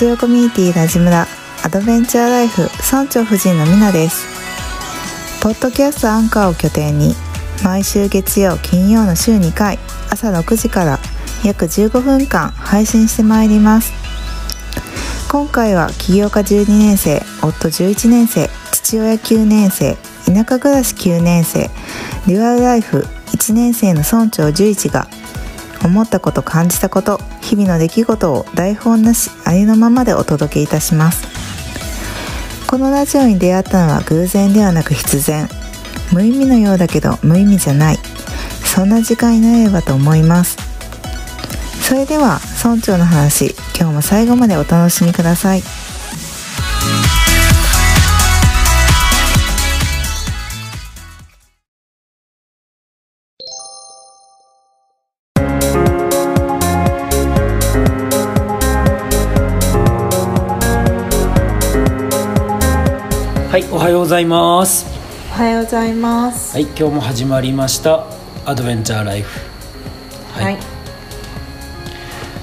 ジオコミュニティラジムラアドベンチャーライフ村長夫人のみなです。ポッドキャストアンカーを拠点に毎週月曜金曜の週2回朝6時から約15分間配信してまいります。今回は起業家12年生夫11年生父親9年生田舎暮らし9年生デュアルライフ1年生の村長11が思ったこと感じたこと日々の出来事を台本なしありのままでお届けいたします。このラジオに出会ったのは偶然ではなく必然。無意味のようだけど無意味じゃない。そんな時間になればと思います。それでは村長の話今日も最後までお楽しみください。ようございます。おはようございますはい、今日も始まりましたアドベンチャーライフ。はい、今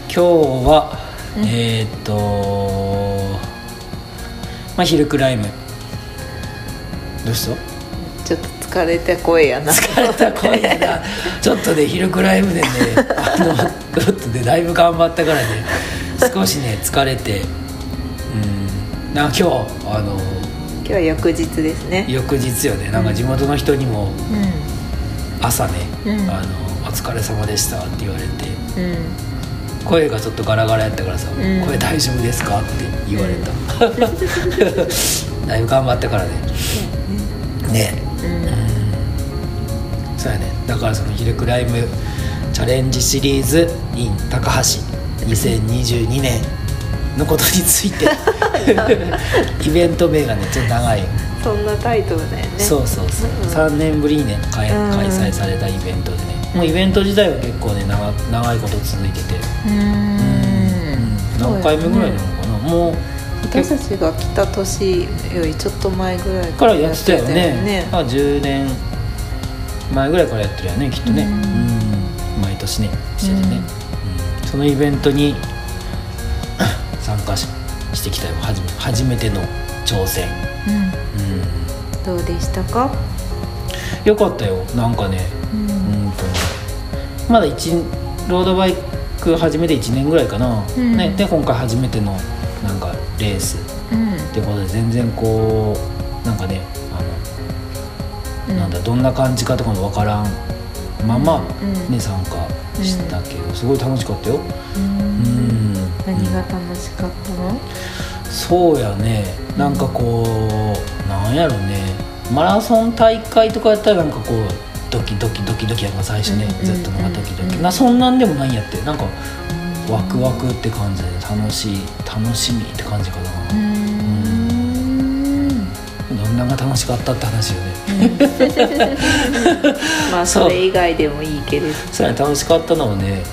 日は、えーっとまあヒルクライム。どうした？ちょっと疲れた声やな疲れた声やな。ちょっとねヒルクライムでね、あのちょっとねだいぶ頑張ったからね、少しね疲れて、うん、なんか今日あの今日は翌日ですね。翌日よね、なんか地元の人にも。う朝ね、うん。あの「お疲れ様でした」って言われてんうん。声がちょっとガラガラやったからさ「ん。これ大丈夫ですか?」って言われた、だいぶ頑張ったからね。ね。うん。そうやね。だからそのヒルクライムチャレンジシリーズ in 高橋2022年のことについて イベント名がねちょっと長い。そんなタイトルだよね。そうそうそう、うん。3年ぶりにね開うん。開催されたイベントでね。もうイベント自体は結構ね長長いこと続いてて。うーん。何回目ぐらいなのかな、もう私たちが来た年よりちょっと前ぐらいからやってたよね。ね。あ10年前ぐらいからやってるよねきっとね。ううん。ん毎年ねしててね、うん。そのイベントにししてきたよ。初め初めての挑戦。うん。うんどうでしたか？よかったよ。なんかねううんんとまだ一ロードバイク始めて1年ぐらいかな、うん。ね、で今回初めてのなんかレース。うん。ってことで全然こうなんかねあの、なんだどんな感じかとかもわからんまま、うん。ね参加したけど、すごい楽しかったよ。ううんん何が楽しかったの？そうやね。なんかこうなんやろね。マラソン大会とかやったらなんかこうドキドキドキドキやんか最初ね、うんうんずっとなんかドキドキ、うんなそんなんでもないんやって。なんかワクワクって感じで楽しい楽しみって感じかうな、ん。どんなんが楽しかったって話よね、まあそれ以外でもいいけれど。それ楽しかったのはね、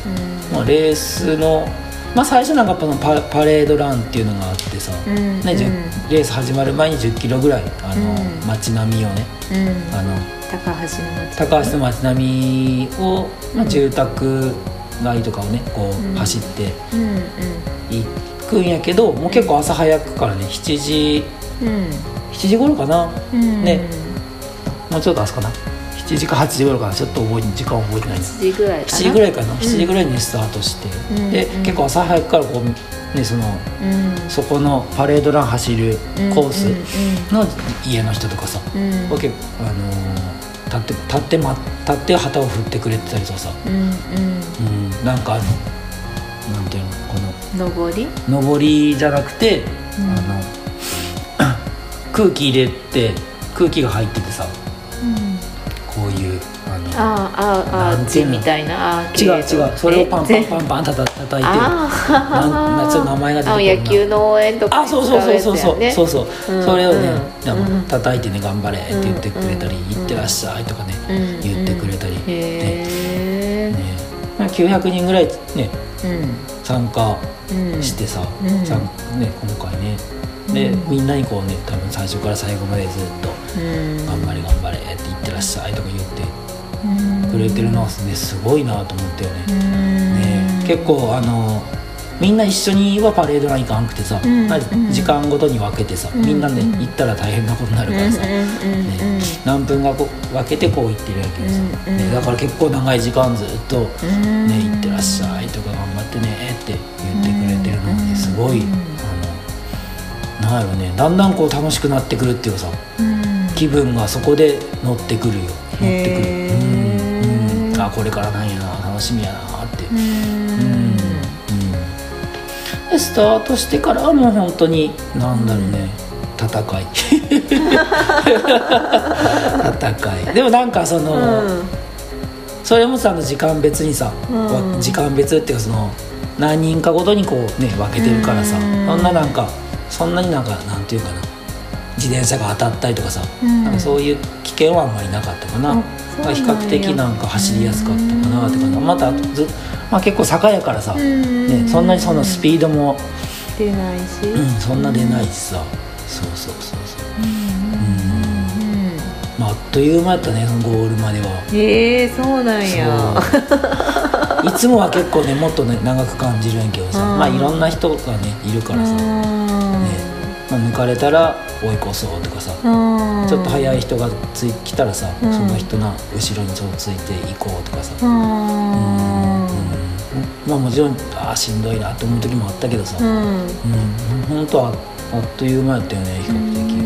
うん。まあ、レースのまあ最初なんかこのパパレードランっていうのがあってさ、うんねレース始まる前に1 0キロぐらいあの、うん。街並みをねうん。あの高橋の町高橋の街並みを、まあ、うん。住宅街とかをねこう走ってうん行くんやけど、もう結構朝早くからね7時うん。うん7時頃かな？うん。ね。もうちょっと朝かな？7時か8時頃かなちょっと覚え時間覚えてない。です7時ぐらいかな？7時ぐらいかな、7時ぐらいにスタートして、うんで、うん。結構朝早くからこうねそのうん。そこのパレードラン走るコースうん。の家の人とかさ、うん。うんは結構あのー立って立って,、ま、立って旗を振ってくれてたりとかさ、うんうん、なんかあのなんていうの？こうん上り？の上りじゃなくて、うん。あの 空気入れて空気が入っててさあのああああみたいな違う違う。それをパンパンンパンパンたた叩いてあなんなちょっと名前が出て野球の応援とかあそうそうそうそうそう、ねそうそう、うんそれをね、うんでもうん叩いてね頑張れって言ってくれたり、うん行ってらっしゃいとかね、うん言ってくれたり、ねへえねまあ900人ぐらいねうん参加うんしてさ、ね今回ねで、うんみんなにこうね多分最初から最後までずっとうん「頑張れ頑張れ」って言ってらっしゃいとか言ってうんくれてるのはねすごいなと思ったよね。うん。ね結構あのみんな一緒にはパレードライン行かんくてさ、うん。まあ時間ごとに分けてさ、うん。みんなねうん。行ったら大変なことになるからさ、ね、何分がこう分けてこう行ってるわけですよ、うんうんね、だから結構長い時間ずっと「うん。ね行ってらっしゃい」とか「頑張ってね」って言ってくれてるのがねすごい、うん。あのなんやろねだんだんこう楽しくなってくるっていうかさうん。気分がそこで乗ってくるよ。乗ってくるこれからなんやな楽しみやなって。うん。うん。でスタートしてからはもう本当になんだろうね戦い。戦い。でもなんかその、それもさ時間別にさ、うん。わ時間別っていうかその何人かごとにこうね分けてるからさ、うん。そんななんかそんなになんかなんていうかな自転車が当たったりとかさ、うん。なんかそういう危険はあんまりなかったかな、あそうなんや比較的なんか走りやすかったかなってかな、またず、まあ、結構坂やからさ、うん。ね、そんなにそのスピードも、出ないし。うん、そんな出ないしさ。そうそうそうそう。うん。まああっという間やったねそのゴールまでは。へえそうなんや。いつもは結構ねもっとね長く感じるんやけどさ。うん。まあいろんな人がねいるからさ、抜かれたら追い越そうとかさうん。ちょっと速い人がつい来たらさ、うん。その人の後ろにそうついていこうとかさ、ううん。ん。まあもちろんああしんどいなと思う時もあったけどさ、ううん。ん本当はあっという間やったよね比較的。うん。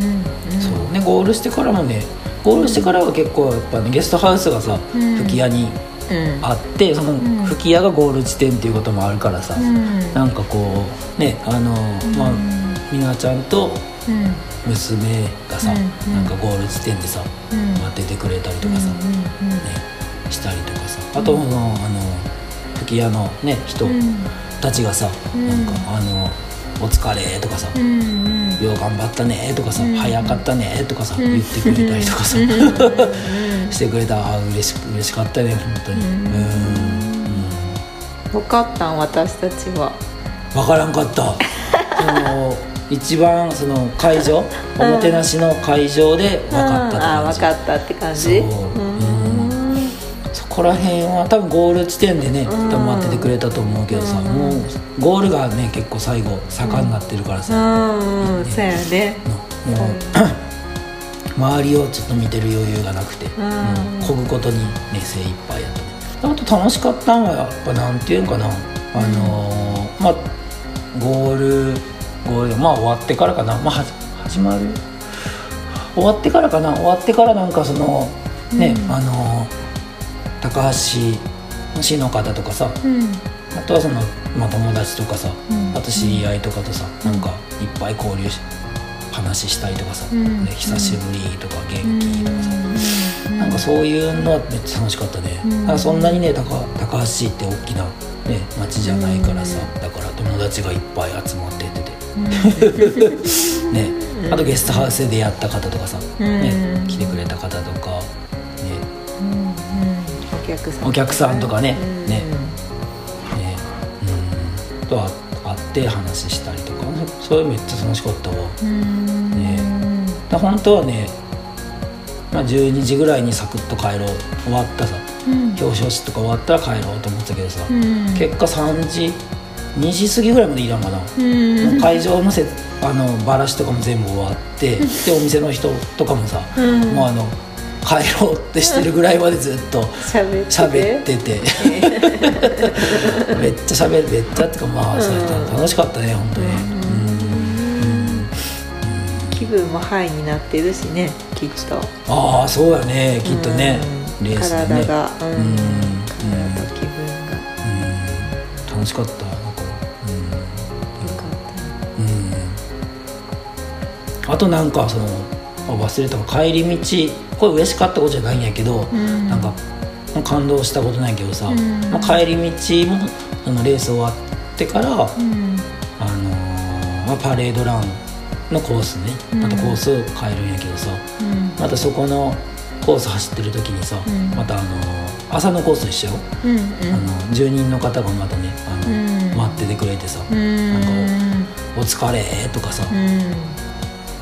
うん。そう。ねゴールしてからもねゴールしてからは結構やっぱねゲストハウスがさうん。吹き矢にうんあってそのん。吹き矢がゴール地点っていうこともあるからさ、うん。なんかこうねあのまあみなちゃんとうん。娘がさ、うん。なんかゴール地点でさうん。待っててくれたりとかさ、うんね、したりとかさあとそのあの吹き矢のね人たちがさ、うんなん。かあの「お疲れ」とかさうんうん「よう頑張ったね」とかさ「うん。早かったね」とかさ、うん。言ってくれたりとかさ、うん。してくれた。あー嬉し嬉しかったね本当に。ううん。分かったん私たちは。分からんかった。その 一番その会場おもてなしの会場で分かったってあ感じ、あ分かったって感じ。そうこら辺は多分ゴール地点でね多分待っててくれたと思うけどさ、うん。もうゴールがね結構最後坂になってるからさ、うん。うんそうやね。のもう 周りをちょっと見てる余裕がなくて、うん。もう漕ぐことにね精一杯やっあと楽しかったのはやっぱなんていうんかな。あのーまあゴールゴールまあ終わってからかな。まあ始まる？終わってからかな。終わってからなんかそのね、うん。あのー高橋の市の方とかさうん。あとはその、まあ、友達とかさ、うん。あと知り合いとかとさ、なんかいっぱい交流し話したりとかさ、うん。ね久しぶりとか元気とかさ、うん。なんかそういうのはめっちゃ楽しかったね、うん。だからそんなにね高高橋市って大きな、ね、町じゃないからさ、うだから友達がいっぱい集まってってて、ね、あとゲストハウスで出会った方とかさ、ねうん。来てくれた方とか、客さんお客さんとかね。うん。ね。ね。うん。とあ会って話したりとか。そそれめっちゃ楽しかったわ。うん。ね。だ本当はね、まあ、12時ぐらいにサクッと帰ろう。終わったさ。うん。表彰式とか終わったら帰ろうと思ってたけどさ、うん。結果3時2時過ぎぐらいまでいらんかな、うん。もう会場のせあのバラシとかも全部終わって。でお店の人とかもさ、うん。もうあの帰ろうってしてるぐらいまでずっと喋ってて。て めっちゃ喋るめっちゃってかまあ、そうやった楽しかったね本当に。ねうん。気分もハイになってるしねきっと。ああそうやねきっとね、うん。レースでね。体がうん。うん。体と気分が。うん。楽しかったなんか。よかった。うん、あとなんかその忘れたか帰り道これ嬉しかったことじゃないんやけど、ん。なんか感動したことないけどさ、ん。まあ、帰り道もそのレース終わってから、うん。あのーまあ、パレードランのコースねうん。またコースを変えるんやけどさ、うん。またそこのコース走ってる時にさ、うん。またあのー朝のコース一緒よ、うんあの住人の方がまたねあの、うん。待っててくれてさ「うん。なんかお疲れ」とかさ、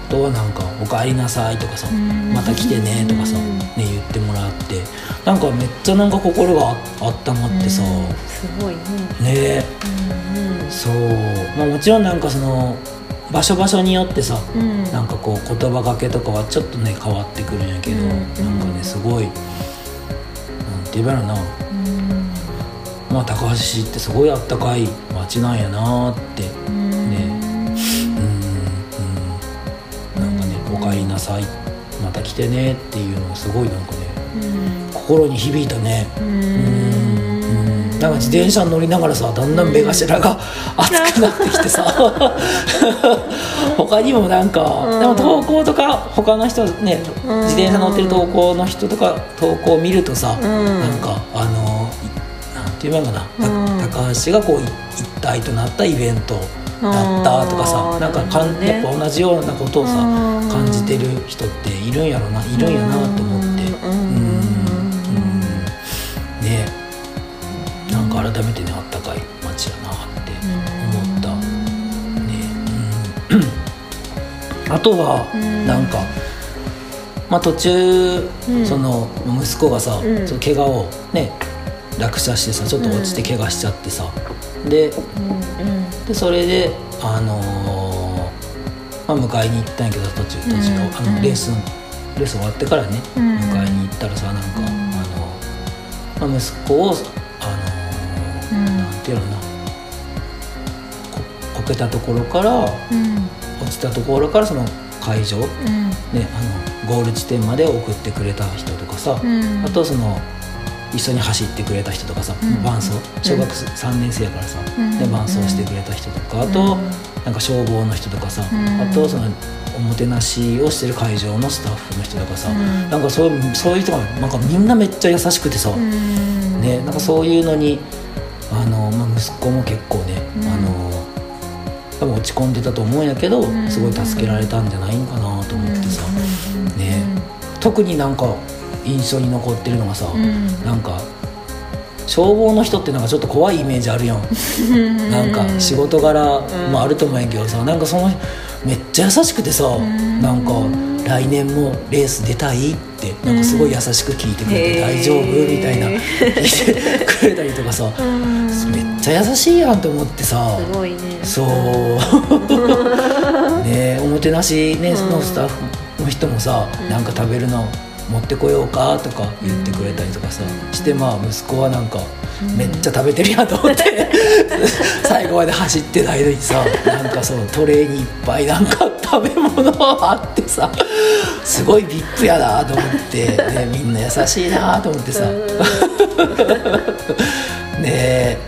とはなんか「おかえりなさい」とかさ「うん。また来てね」とかさ、うん。ね、言ってもらってなんかめっちゃなんか心がああったまってさ、うん。すごいね。ね。うんそう、まあ、もちろんなんかその場所場所によってさ、うん。なんかこう言葉がけとかはちょっとね変わってくるんやけど、うんなんかねすごいなんて言えばいいのかな。うん。まあ高橋市ってすごいあったかい街なんやなってうんなさい」「また来てね」っていうのをすごいなんかねうん。心に響いたね。ううん。うん。なんか自転車に乗りながらさだんだん目頭が熱くなってきてさ。他にもなんか、うん。でも投稿とか他の人ねうん。自転車乗ってる投稿の人とか投稿を見るとさ、うん。なんかあのいなんていうのかな、高橋がこうい一体となったイベントだったとかさ、うんなんかかん、ね。やっぱ同じようなことをさ、うん。感じてる人っているんやろないるんやなと思って。うん。うん。ね。なんか改めてねあったかい街やなって思った。ね。うん。あとはうん。なんかまあ途中うん。その息子がさうん。その怪我をね落車してさちょっと落ちて怪我しちゃってさ。でうんでそれであのーまあ、迎えに行ったんやけど途中途中の,、うん。あのレースレース終わってからね、うん。迎えに行ったらさなんか、うん。あの、まあ、息子をあのーうん。なんていうのかな。ここけたところからうん。落ちたところからその会場、ね、うん。あのゴール地点まで送ってくれた人とかさ、うん。あとその一緒に走ってくれた人とかさ、うん。伴走小学3年生やからさ、うん。で伴走してくれた人とかあと、うんなんか消防の人とかさ、うん。あとそのおもてなしをしてる会場のスタッフの人とかさ、うん。なんかそういうそういう人がなんかみんなめっちゃ優しくてさ、うん。ね、なんかそういうのにあの、まあ、息子も結構ね、うん。あの多分落ち込んでたと思うんやけど、ん。すごい助けられたんじゃないんかなと思ってさ、ね特になんか印象に残ってるのがさ、うん。なんか消防の人ってなんかちょっと怖いイメージあるやん、うんなん。か仕事柄ん。もあると思うんやけどさなんかそのめっちゃ優しくてさ、ん。なんか「来年もレース出たい?」ってなんかすごい優しく聞いてくれて「へー大丈夫?」みたいな聞いてくれたりとかさ うん。めっちゃ優しいやんと思ってさすごいね。そう。ねおもてなし、ね、ん。そのスタッフの人もさ、なんか食べるの持ってこようかとか言ってくれたりとかさ、してまあ息子はなんかめっちゃ食べてるやんと思って、最後まで走ってないのにさなんかそのトレーにいっぱいなんか食べ物あってさすごいビップやなと思って、ね、みんな優しいなと思ってさ。ねえ。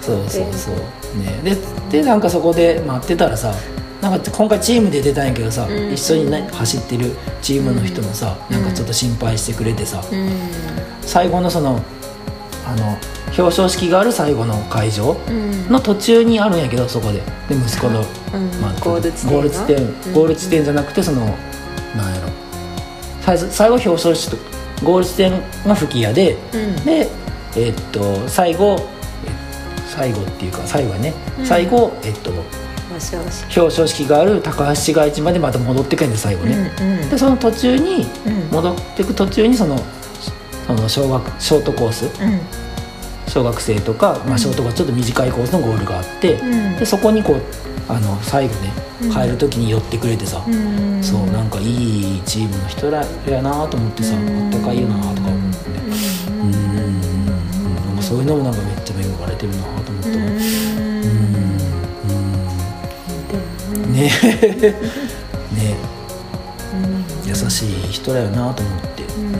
そうそうそう。ねででなんかそこで待ってたらさなんか今回チームで出たんやけどさ、ん。一緒に、ね、走ってるチームの人もさ、なんかちょっと心配してくれてさ、うん。最後のそのあの表彰式がある最後の会場うん。の途中にあるんやけどそこで。で息子の、うん。まあ、ゴール地点ゴール地点じゃなくてそのなんやろ。最初最後表彰式とゴール地点が吹き矢で、うん。でえっと最後え最後っていうか最後はね、うん。最後えっと表彰式。がある高橋市街地までまた戻ってくるんで最後ね、うんうん。でその途中にうん。戻ってく途中にそのその小学ショートコース。うん。小学生とか、まあ、ショートコースちょっと短いコースのゴールがあって、うん。でそこにこうあの最後ねうん。帰る時に寄ってくれてさ、うん。そうなんかいいチームの人らやなと思ってさ、うん。あったかいよなとか思って。ねうん。うん。なんかそういうのもなんかめっちゃ恵まれてるなと思ったわ うん。優しい人だよなと思って。うん。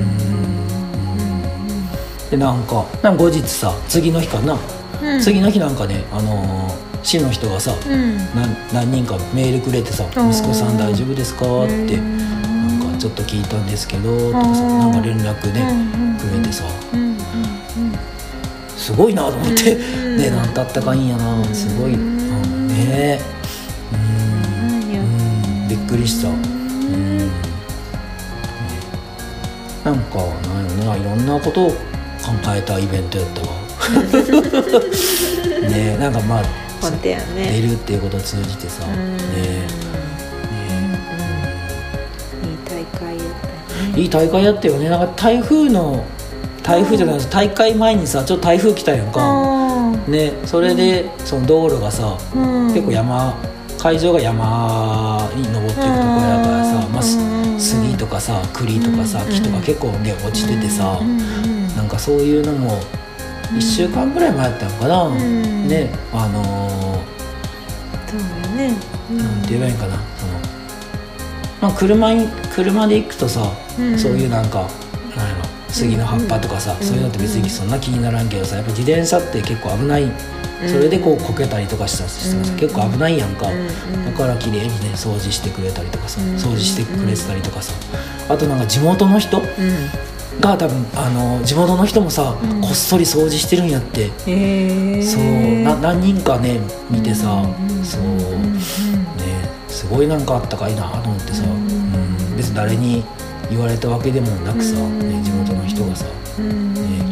でなんかなんか後日さ次の日かな、うん。次の日なんかねあのー市の人がさ、うん。何何人かメールくれてさ「うん。息子さん大丈夫ですか?」ってうんなんかちょっと聞いたんですけど」とかさうんなんか連絡ねくれてさ。すごいなと思って。うん ねなんたったかいいんやな。すごい。うん。ねりした。うん。ね。なんかなんやろないろんなことを考えたイベントやったわ。ね。なんかまあ本当や出ねるっていうことを通じてさ。うん。ね。いい大会やったね。いい大会やったよね。なんか台風の台風じゃない大会前にさちょっと台風来たやんか。ね。それでその道路がさ結構山会場が山に登っていくところやからさ、まあ、す杉とかさ栗とかさ木とか結構ね落ちててさなんかそういうのも1週間ぐらい前やったのかな、んねあのそうやね。ーなんて言えばいいんかな。その、まあ、車に車で行くとさ、うんそういうなんかなんやろ杉の葉っぱとかさ、そういうのって別にそんな気にならんけどさやっぱ自転車って結構危ないそれでこうこけたりとかしたして結構危ないやんか、だから綺麗にね掃除してくれたりとかさ、うん掃除してくれてたりとかさ。あとなんか地元の人が多分あの地元の人もさ、うん。こっそり掃除してるんやって、そう。な何人かね見てさ、うんそう。ねすごいなんかあったかいなと思ってさ、うん。別に誰に言われたわけでもなくさ、うん。ね、地元の人がさ、ね、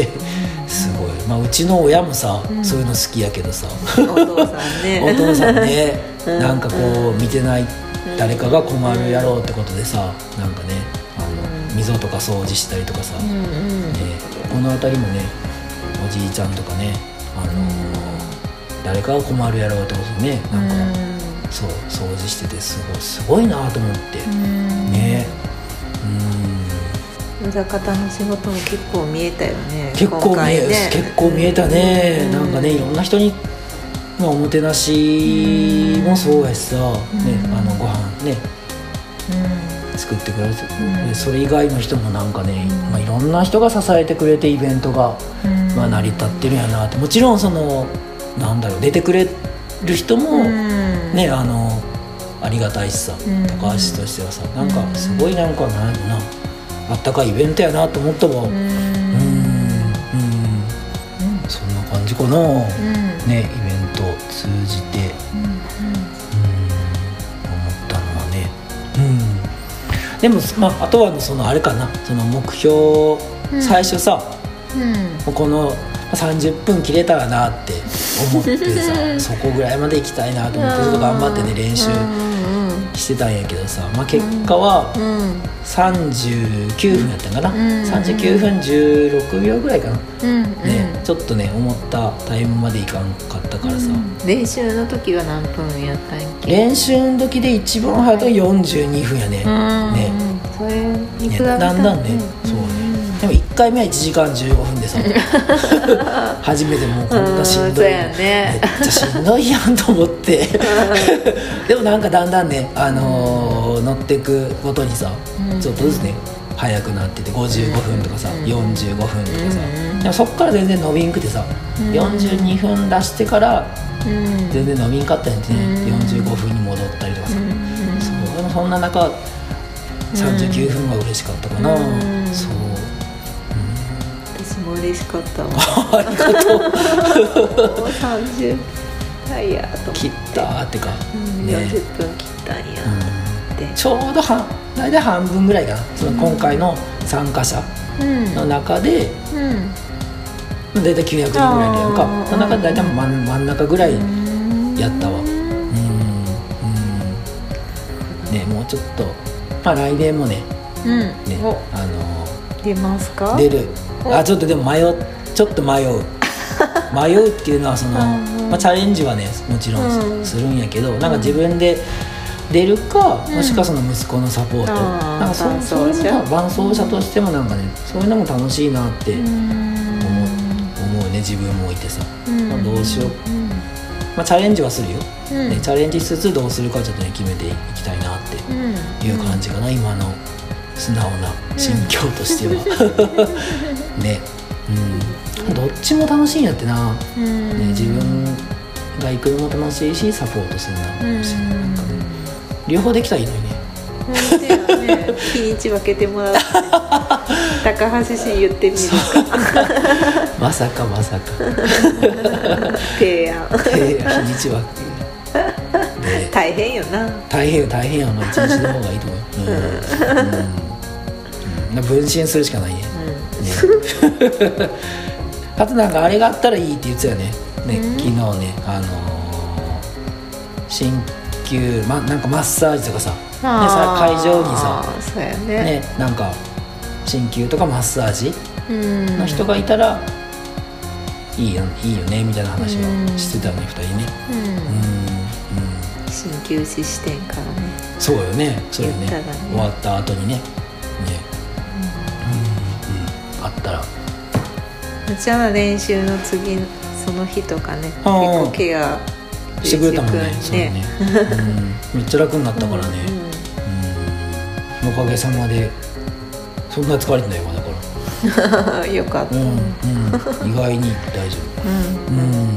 うん、すごい、まあ、うちの親もさ、うん。そういうの好きやけどさ。お父さんね。お父さんね うん。なんかこう見てない誰かが困るやろうってことでさなんかねあのうん。溝とか掃除したりとかさ、うんうん。ね、この辺りもねおじいちゃんとかね、あのー誰かが困るやろうってことでねなんか、そう掃除しててすごいすごいなと思って、うん。ね裏方の仕事も結構見えたよね結構見え、ね。結構見えたね、うん。なんかねいろんな人に、まあ、おもてなしもそうやしさ、ねあのご飯ね。作ってくれる、ん。でそれ以外の人もなんかね、うん。まあ、いろんな人が支えてくれてイベントが、うん。まあ、成り立ってるんやなって。もちろんそのなんだろう出てくれる人も、うん。ねあのありがたいしさ、うん。高橋としてはさなんかすごいなんかなんやろなあったかいイベントやなと思ったわううん。ん。うん。そんな感じかな、うん。ねイベント通じて。うん思ったのはね。うん。でも、まあ、あとはそのあれかな。その目標、うん。最初さうん。この30分切れたらなって思ってさ そこぐらいまで行きたいなと思ってずっと頑張ってね練習してたんやけどさ、まあ、結果はうん。うん39分やったんかな、うん。39分16秒ぐらいかな、うんねちょっとね思ったタイムまでいかんかったからさ、練習の時は何分やったんや練習の時で一番早いと42分やね、うんね。それにね比べたらだんだんね、そうねでも1回目は1時間15分でさ。初めてもうこんなしんどい。ね。めっちゃしんどいやんと思って。でもなんかだんだんね、あのー乗っていくごとにさ、うん。ちょっとずつね早くなってて55分とかさ、うん。45分とかさ、うんでもそっから全然伸びんくてさ、うん。42分出してからうん。全然伸びんかったんやってね、うん。45分に戻ったりとかさ、うんそう。でもそんな中39分は嬉しかったかな、うん。そう嬉しかったわ。ありがとう。もう30回やと思って。切ったーってか、うんね40分切ったんやって。ちょうど半大体半分ぐらいかな。その今回の参加者うん。の中で、うん。大体900人ぐらいでやんか。その中で大体真ん真ん中ぐらいうん。やったわ。うん。うん。ねもうちょっと。まあ来年もね。うん。ねお。あの出ますか？出る。おあちょっとでも迷う。ちょっと迷う。迷うっていうのはその、うんまあ、チャレンジはねもちろうん。んするんやけど、なんか自分で出るか、うん。もしくはその息子のサポート、あーなんかそそういう伴走者としてもなんかねそういうのも楽しいなって思う,、思うね自分もいてさ、まあ、どうしよう、まあ、チャレンジはするよ、うん。ね、チャレンジしつつどうするかちょっとね決めていきたいなってうん。いう感じかな、今の素直な心境としては、ね。うん。どっちも楽しいんやってな、うん。ね、自分が行くのも楽しいしサポートするのも楽しい、うんなんかね両方できたらいいのにね。日にち分けてもらって。高橋氏言ってみるか。まさかまさか。提案。えー日にちは、ね、大変よな。大変よ大変よ。まあ一日の方がいいと思う。ようん、うん。うん、分身するしかないねね。あとなんかあれがあったらいいって言ってたよね。ね、昨日ねあのー鍼灸まなんかマッサージとかさ。でさ会場にさ。そうやね。ねなんか鍼灸とかマッサージうん。の人がいたらいいよいいよねみたいな話をしてたよね二人ね。うん。うんうん。鍼灸師視点からね。そうよねそうよね。ね。終わった後にねうちは練習の次その日とかね結構ケアしてくれたもんねねね、うん、めっちゃ楽になったからね。うんおかげさまでそんな疲れてないわだからうんよかった、ううんんうん。意外に大丈夫。うん。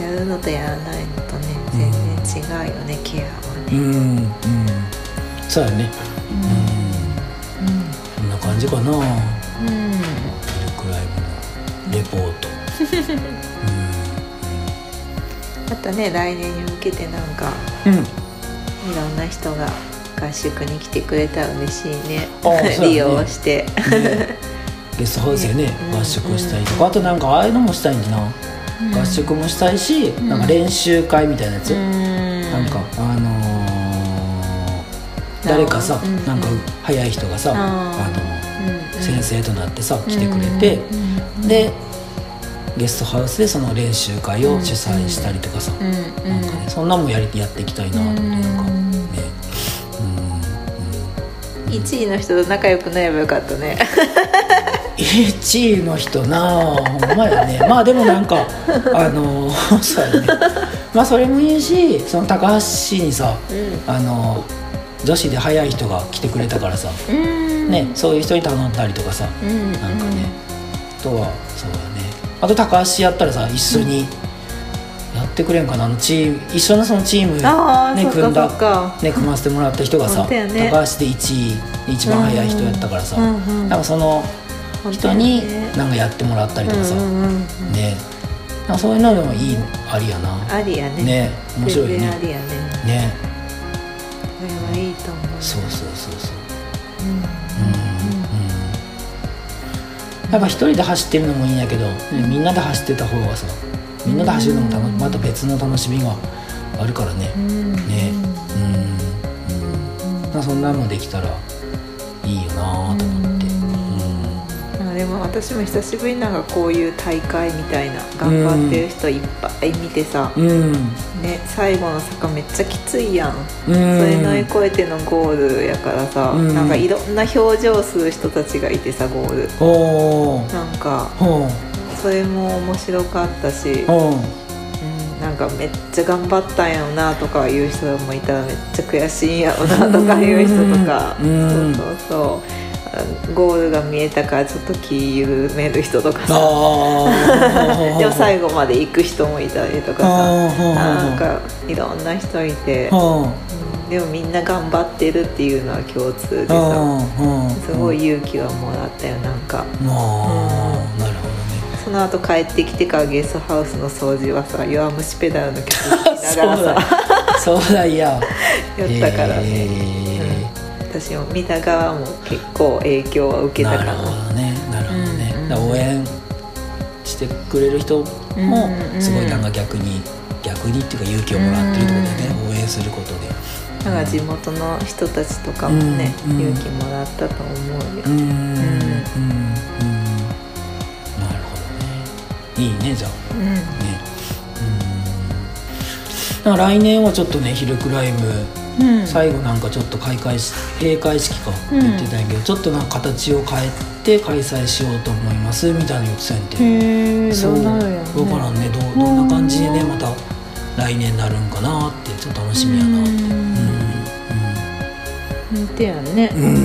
やるのとやらないのとね全然違うよね、ケアはね、うんうん。そうやね。うん。こんな感じかなレポート。またね来年に向けてなんかうん、うん、いろんな人が合宿に来てくれたら嬉しいね。利用して。ねゲストハウスでねうん。合宿したりとか。あとなんかああいうのもしたいんだな。合宿もしたいしなんか練習会みたいなやつ。なんかあのー誰かさうん。なんか早い人がさあの先生となってさ来てくれてでゲストハウスでその練習会を主催したりとかさうん。なんかねそんなんもやりやっていきたいなと思ってなんか。ね。うん。うん。1位の人と仲良くなればよかったね。1位の人なあほんまやね。まあでもなんかあの そうやね。まあそれもいいしその高橋にさあの女子で早い人が来てくれたからさ、うん。ね、そういう人に頼んだりとかさ。うん。なんかね。あとはそうだね。あと高橋やったらさ一緒にやってくれんかな。あのチーム一緒のそのチーム、ね、ああそっかそ組んだね、組ませてもらった人がさ、本当やね。高橋で1位一番早い人やったからさ、うんうんなんかその人になんかやってもらったりとかさ、うんうんうんね。なんかそういうのでもいいありやな。ありやね。ね面白いね。全然ありやね。ね。これはいいと思う。そうそうそうそう。うんやっぱ一人で走ってるのもいいんやけど、みんなで走ってた方がさみんなで走るのもまた別の楽しみがあるからね。うん。ね。うん。うん。まあそんなのできたらいいよなと思ってでも私も久しぶりになんかこういう大会みたいな頑張ってる人いっぱい見てさ、うん。ね、最後の坂めっちゃきついやん、うん。それ乗り越えてのゴールやからさ、うん。なんかいろんな表情する人たちがいてさゴール。おー。なんかほそれも面白かったし、なんかめっちゃ頑張ったんやろなとか言う人もいたらめっちゃ悔しいんやろなとか言う人とか、うん。そうそうそう。あゴールが見えたからちょっと気緩める人とかさ。でも最後まで行く人もいたりとかさ。なんかいろんな人いて、はうん。でもみんな頑張ってるっていうのは共通であさ。はあすごい勇気はもらったよなんか。まあなるほその後帰ってきてからゲストハウスの掃除はさ「弱虫ペダル」の曲聴きながらさ。そうだ。いや。やったからね、へ私も見た側も結構影響は受ーけたかななるほどね。なるほどね、うんうん応援してくれる人もすごいなんか逆に逆にっていうか勇気をもらってるってことでね、応援することで。だから地元の人たちとかもね、勇気もらったと思うよ、うんうんなるほどね。いいねじゃあ。うん。ね。うん。だから来年はちょっとねヒルクライムうん。最後なんかちょっと開会し閉会式か。うん。言ってたんやけど、ちょっとなんか形を変えて開催しようと思いますみたいなの言ってたんやて。そどうなるや分からんね。どうどんな感じでねまた来年なるんかなってちょっと楽しみやなって。うん。うん。てやね。うん。うん。うん、う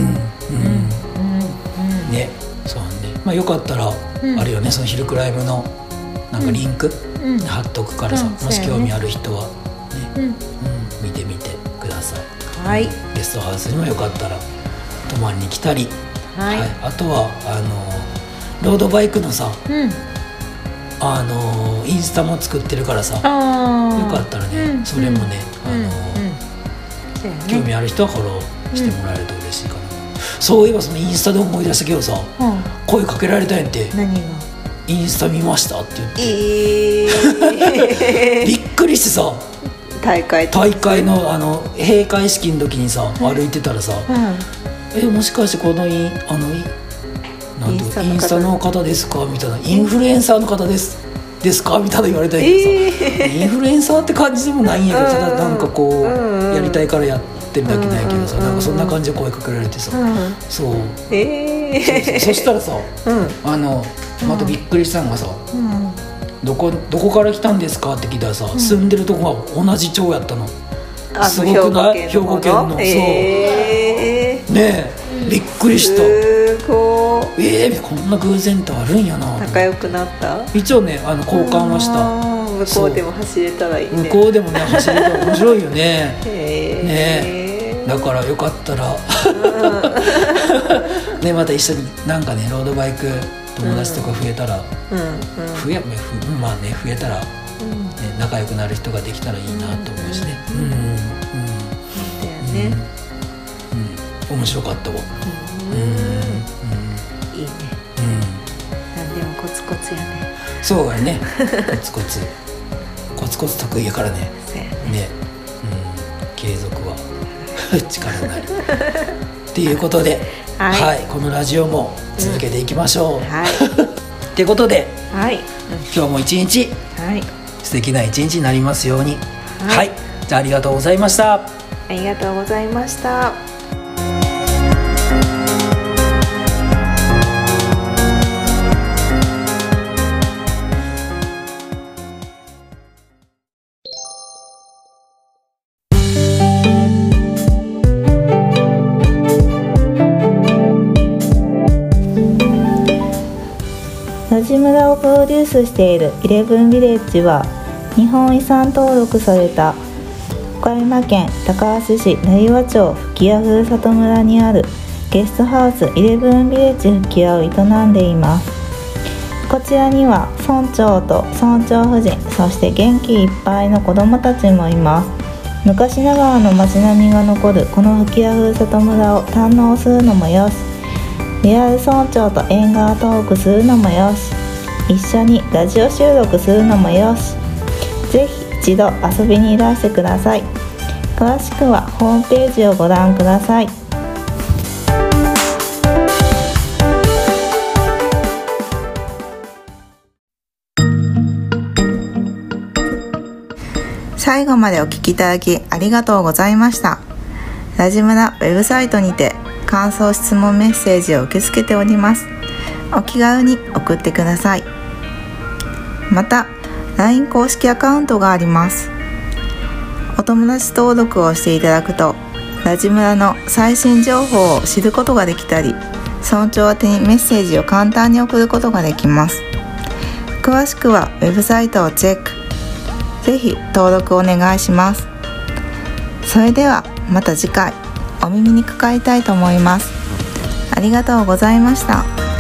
ん。ね。そうねまあよかったら、うん。あるよねそのヒルクライムのなんかリンク、うん。貼っとくからさ、うん。もし興味ある人はね、うん。うん、見てみてはい。ゲストハウスにもよかったら泊まりに来たり、はい、あとはあのロードバイクのさうん。あのインスタも作ってるからさよかったらね、うん。それもね、うん。あの興味ある人はフォローしてもらえると嬉しいかな、そういえばそのインスタで思い出したけどさうん。声かけられたんやって。何が「インスタ見ました」って言って。え びっくりしてさ大会大会のあの閉会式の時にさ歩いてたらさうん「えもしかしてこのインあのいなんてインスタの方で。すか?」みたいな「インフルエンサーの方です。ですか?」みたいな言われたんやけどさ、インフルエンサーって感じでもないんやけどただなんかこうやりたいからやってるだけなんやけどさなんかそんな感じで声かけられてさ。うん。そう。えそうそうえそしたらさうん。あのまたびっくりしたのがさうん「どこどこから来たんですか?」って聞いたらさ住んでるとこが同じ町やったの。あすごくない？兵庫県の方兵庫県の。そう。ええねえ。びっくりした。すごい。えー、こんな偶然ってあるんやな。仲良くなった？一応ねあの交換はした。向こうでも走れたらいいね。向こうでもね走れたら面白いよね。へえ。だからよかったら。ねまた一緒になんかねロードバイク友達とか増えたら、うんうん。増えふまあね増えたら、ね、うん。仲良くなる人ができたらいいなと思うしね。うん。うんうんだよね。うん。面白かったわ。うん。うん。うん。いいね。うん。なんでもコツコツやね。そうやね。コツコツ。コツコツ得意やからね。ね。ね、うん、継続は。力なりっていうことで、ははいい。このラジオも続けていきましょう、はい。ってことではい。今日も一日はい。素敵な一日になりますように。はい。はい、じゃあありがとうございました。ありがとうございましたラジムラをプロデュースしているイレブンビレッジは日本遺産登録された岡山県高梁市成羽町吹屋ふるさと村にあるゲストハウスイレブンビレッジ吹屋を営んでいます。こちらには村長と村長夫人そして元気いっぱいの子どもたちもいます。昔ながらの街並みが残るこの吹屋ふるさと村を堪能するのもよし。リアル村長と縁側トークするのもよし。一緒にラジオ収録するのもよし。ぜひ一度遊びにいらしてください。詳しくはホームページをご覧ください。最後までお聞きいただきありがとうございました。ラジムラウェブサイトにて感想質問メッセージを受け付けております。お気軽に送ってください。また LINE 公式アカウントがあります。お友達登録をしていただくとラジムラの最新情報を知ることができたり村長宛にメッセージを簡単に送ることができます。詳しくはウェブサイトをチェック。ぜひ登録お願いします。それではまた次回。お耳にかかりたいと思いますありがとうございました。